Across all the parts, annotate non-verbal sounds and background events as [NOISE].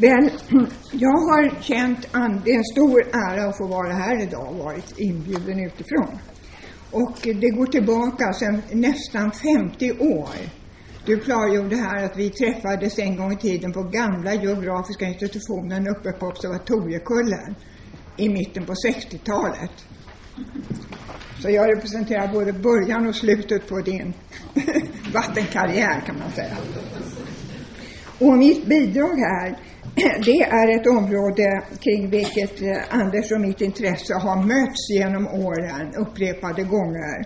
Men [CLEARS THROAT] jag har känt an, det är en stor ära att få vara här idag och varit inbjuden utifrån. Och det går tillbaka sedan nästan 50 år. Du klargjorde här att vi träffades en gång i tiden på gamla geografiska institutionen uppe på Observatoriekullen i mitten på 60-talet. Så jag representerar både början och slutet på din [LAUGHS] vattenkarriär kan man säga. Och mitt bidrag här, [CLEARS THROAT] det är ett område kring vilket eh, Anders och mitt intresse har mötts genom åren upprepade gånger.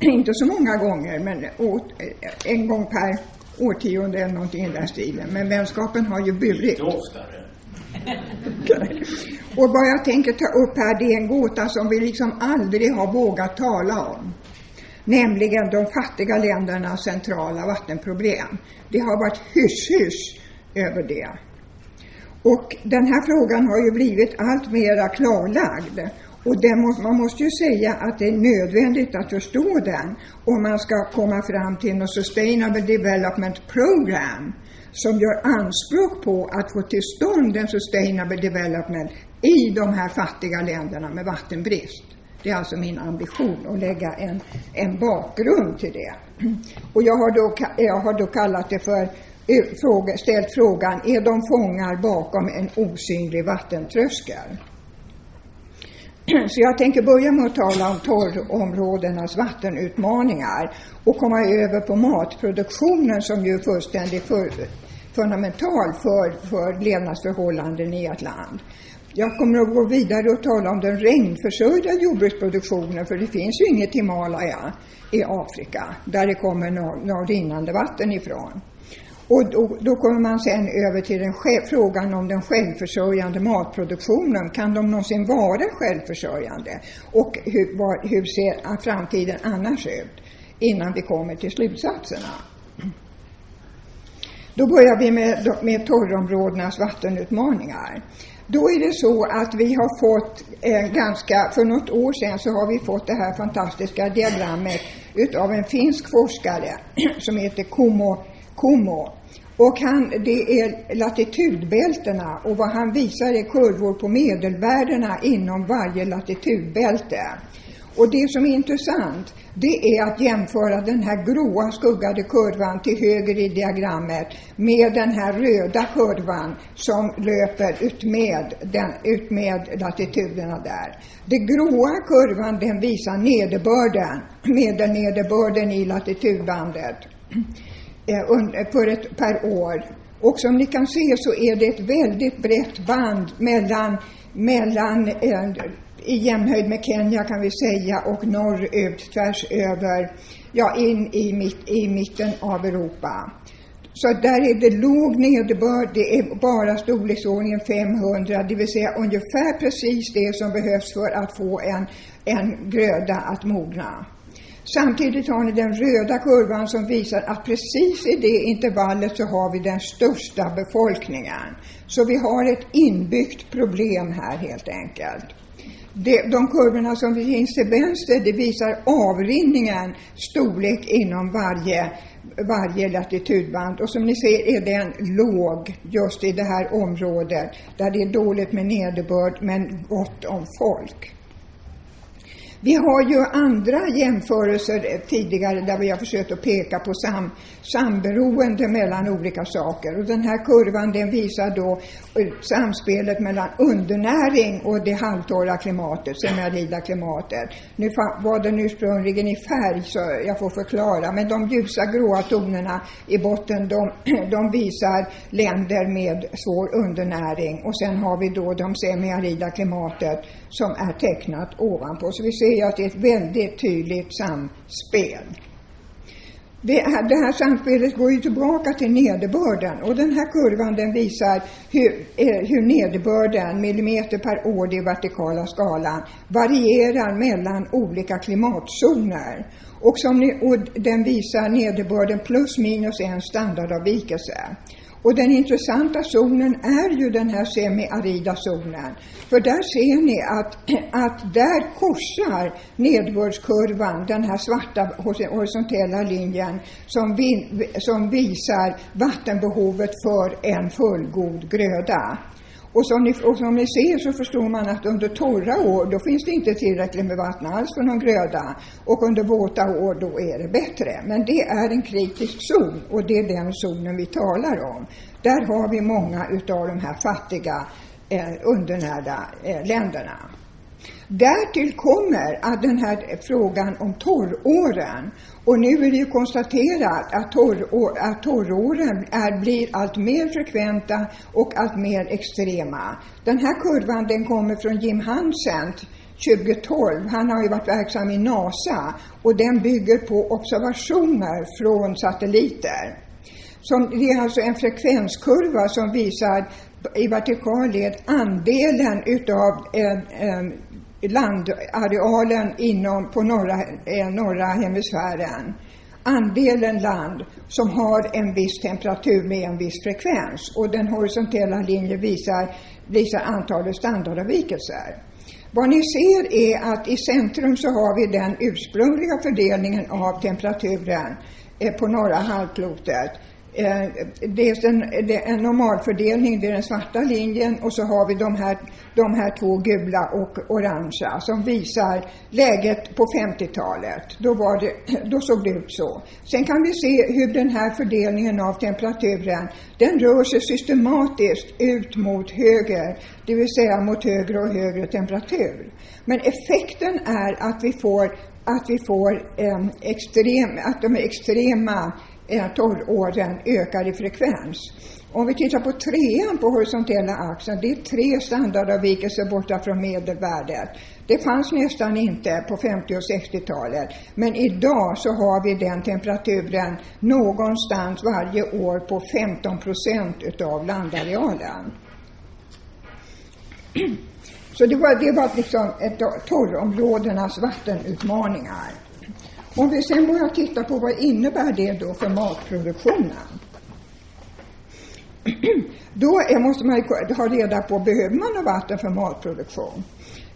[CLEARS THROAT] Inte så många gånger, men en gång per årtionde eller någonting i den stilen. Men vänskapen har ju burit. Oftare. [LAUGHS] Och vad jag tänker ta upp här, det är en gåta som vi liksom aldrig har vågat tala om. Nämligen de fattiga ländernas centrala vattenproblem. Det har varit hysch-hysch över det. Och den här frågan har ju blivit allt mera klarlagd. Och må, man måste ju säga att det är nödvändigt att förstå den om man ska komma fram till något Sustainable Development Program som gör anspråk på att få till stånd en Sustainable Development i de här fattiga länderna med vattenbrist. Det är alltså min ambition att lägga en, en bakgrund till det. Och jag har då, jag har då kallat det för fråga, ställt frågan, är de fångar bakom en osynlig vattentröskel? [CLEARS THROAT] Så jag tänker börja med att tala om torrområdenas vattenutmaningar och komma över på matproduktionen som ju är fullständigt för, fundamental för, för levnadsförhållanden i ett land. Jag kommer att gå vidare och tala om den regnförsörjda jordbruksproduktionen för det finns ju inget Himalaya i Afrika där det kommer något rinnande vatten ifrån. Och då, då, kommer man sen över till den, frågan om den självförsörjande matproduktionen. Kan de någonsin vara självförsörjande? Och hur, var, hur ser framtiden annars ut? Innan vi kommer till slutsatserna. Då börjar vi med, med torrområdenas vattenutmaningar. Då är det så att vi har fått eh, ganska, för något år sedan så har vi fått det här fantastiska diagrammet utav en finsk forskare [CLEARS THROAT] som heter Kumo, Kumo. Och han, det är latitudbältena och vad han visar är kurvor på medelvärdena inom varje latitudbälte. Och det som är intressant, det är att jämföra den här gråa skuggade kurvan till höger i diagrammet med den här röda kurvan som löper utmed, den, utmed latituderna där. Den gråa kurvan den visar nederbörden, medelnederbörden i latitudbandet Eh, eh, för ett, per år. Och som ni kan se så är det ett väldigt brett band mellan, mellan eh, i jämnhöjd med Kenya kan vi säga och norrut tvärs över, ja in i, mitt, i mitten av Europa. Så där är det låg nederbörd, det är bara storleksordningen 500, det vill säga ungefär precis det som behövs för att få en, en gröda att mogna. Samtidigt har ni den röda kurvan som visar att precis i det intervallet så har vi den största befolkningen. Så vi har ett inbyggt problem här helt enkelt. De kurvorna som finns till vänster, det visar avrinningen storlek inom varje, varje latitudband. Och som ni ser är den låg just i det här området där det är dåligt med nederbörd men gott om folk. Vi har ju andra jämförelser tidigare där vi har försökt att peka på sam, samberoende mellan olika saker. Och den här kurvan den visar då eh, samspelet mellan undernäring och det halvtorra klimatet, semiarida klimatet. Nu var den ursprungligen i färg så jag får förklara, men de ljusa gråa tonerna i botten de, [CLEARS THROAT] de visar länder med svår undernäring och sen har vi då de semiarida klimatet som är tecknat ovanpå. Så vi ser ju att det är ett väldigt tydligt samspel. Det här, det här samspelet går ju tillbaka till nederbörden och den här kurvan den visar hur, eh, hur nederbörden, millimeter per år, i vertikala skalan, varierar mellan olika klimatzoner. Och, som ni, och den visar nederbörden plus minus en standardavvikelse. Och den intressanta zonen är ju den här semiarida zonen. För där ser ni att, [CLEARS THROAT] att där korsar nedbördskurvan den här svarta horisontella linjen som, vi, som visar vattenbehovet för en fullgod gröda. Och som, ni, och som ni ser så förstår man att under torra år då finns det inte tillräckligt med vatten alls för någon gröda. Och under våta år då är det bättre. Men det är en kritisk zon och det är den zonen vi talar om. Där har vi många utav de här fattiga eh, undernärda eh, länderna. Därtill kommer att den här frågan om torråren. Och nu är det ju konstaterat att, torrår, att torråren är, blir allt mer frekventa och allt mer extrema. Den här kurvan den kommer från Jim Hansen 2012. Han har ju varit verksam i NASA och den bygger på observationer från satelliter. Som, det är alltså en frekvenskurva som visar i vertikal led andelen utav eh, eh, landarealen inom, på norra, eh, norra hemisfären. Andelen land som har en viss temperatur med en viss frekvens och den horisontella linjen visar, visar antalet standardavvikelser. Vad ni ser är att i centrum så har vi den ursprungliga fördelningen av temperaturen eh, på norra halvklotet Dels det är en, en normalfördelning, det är den svarta linjen och så har vi de här, de här två gula och orangea som visar läget på 50-talet. Då, var det, [CLEARS THROAT] då såg det ut så. Sen kan vi se hur den här fördelningen av temperaturen, den rör sig systematiskt ut mot höger, det vill säga mot högre och högre temperatur. Men effekten är att vi får att vi får eh, extrem, att de extrema eh, torråren ökar i frekvens. Om vi tittar på trean på horisontella axeln, det är tre standardavvikelser borta från medelvärdet. Det fanns nästan inte på 50 och 60-talet, men idag så har vi den temperaturen någonstans varje år på 15 procent utav landarealen. Så det var, det var liksom ett, torrområdenas vattenutmaningar. Om vi sen börjar titta på vad innebär det då för matproduktionen? [CLEARS THROAT] då är, måste man ha reda på, behöver man vatten för matproduktion?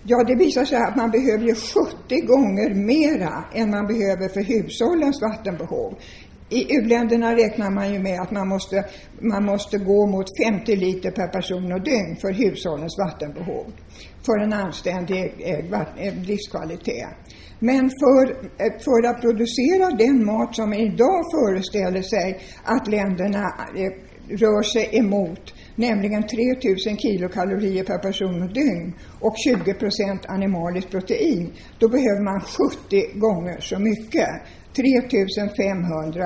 Ja, det visar sig att man behöver 70 gånger mera än man behöver för hushållens vattenbehov. I u-länderna räknar man ju med att man måste, man måste gå mot 50 liter per person och dygn för hushållens vattenbehov, för en anständig eh, livskvalitet. Men för, eh, för att producera den mat som idag föreställer sig att länderna eh, rör sig emot, nämligen 3000 kilokalorier per person och dygn och 20 procent animaliskt protein, då behöver man 70 gånger så mycket. 3500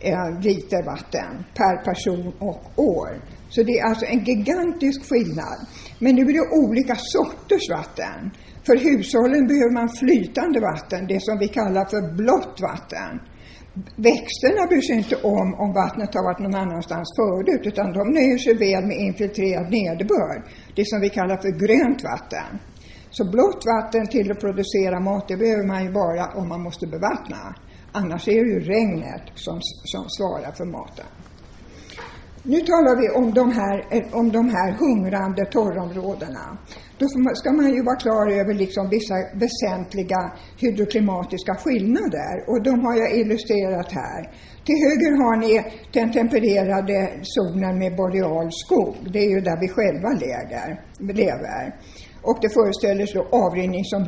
eh, liter vatten per person och år. Så det är alltså en gigantisk skillnad. Men nu är det olika sorters vatten. För hushållen behöver man flytande vatten, det som vi kallar för blått vatten. Växterna bryr sig inte om om vattnet har varit någon annanstans förut, utan de nöjer sig väl med infiltrerad nederbörd, det som vi kallar för grönt vatten. Så blått vatten till att producera mat, det behöver man ju bara om man måste bevattna. Annars är det ju regnet som, som svarar för maten. Nu talar vi om de här, om de här hungrande torrområdena. Då ska man ju vara klar över liksom vissa väsentliga hydroklimatiska skillnader och de har jag illustrerat här. Till höger har ni den tempererade zonen med boreal skog. Det är ju där vi själva läger, lever. Och det föreställer då avrinningsområden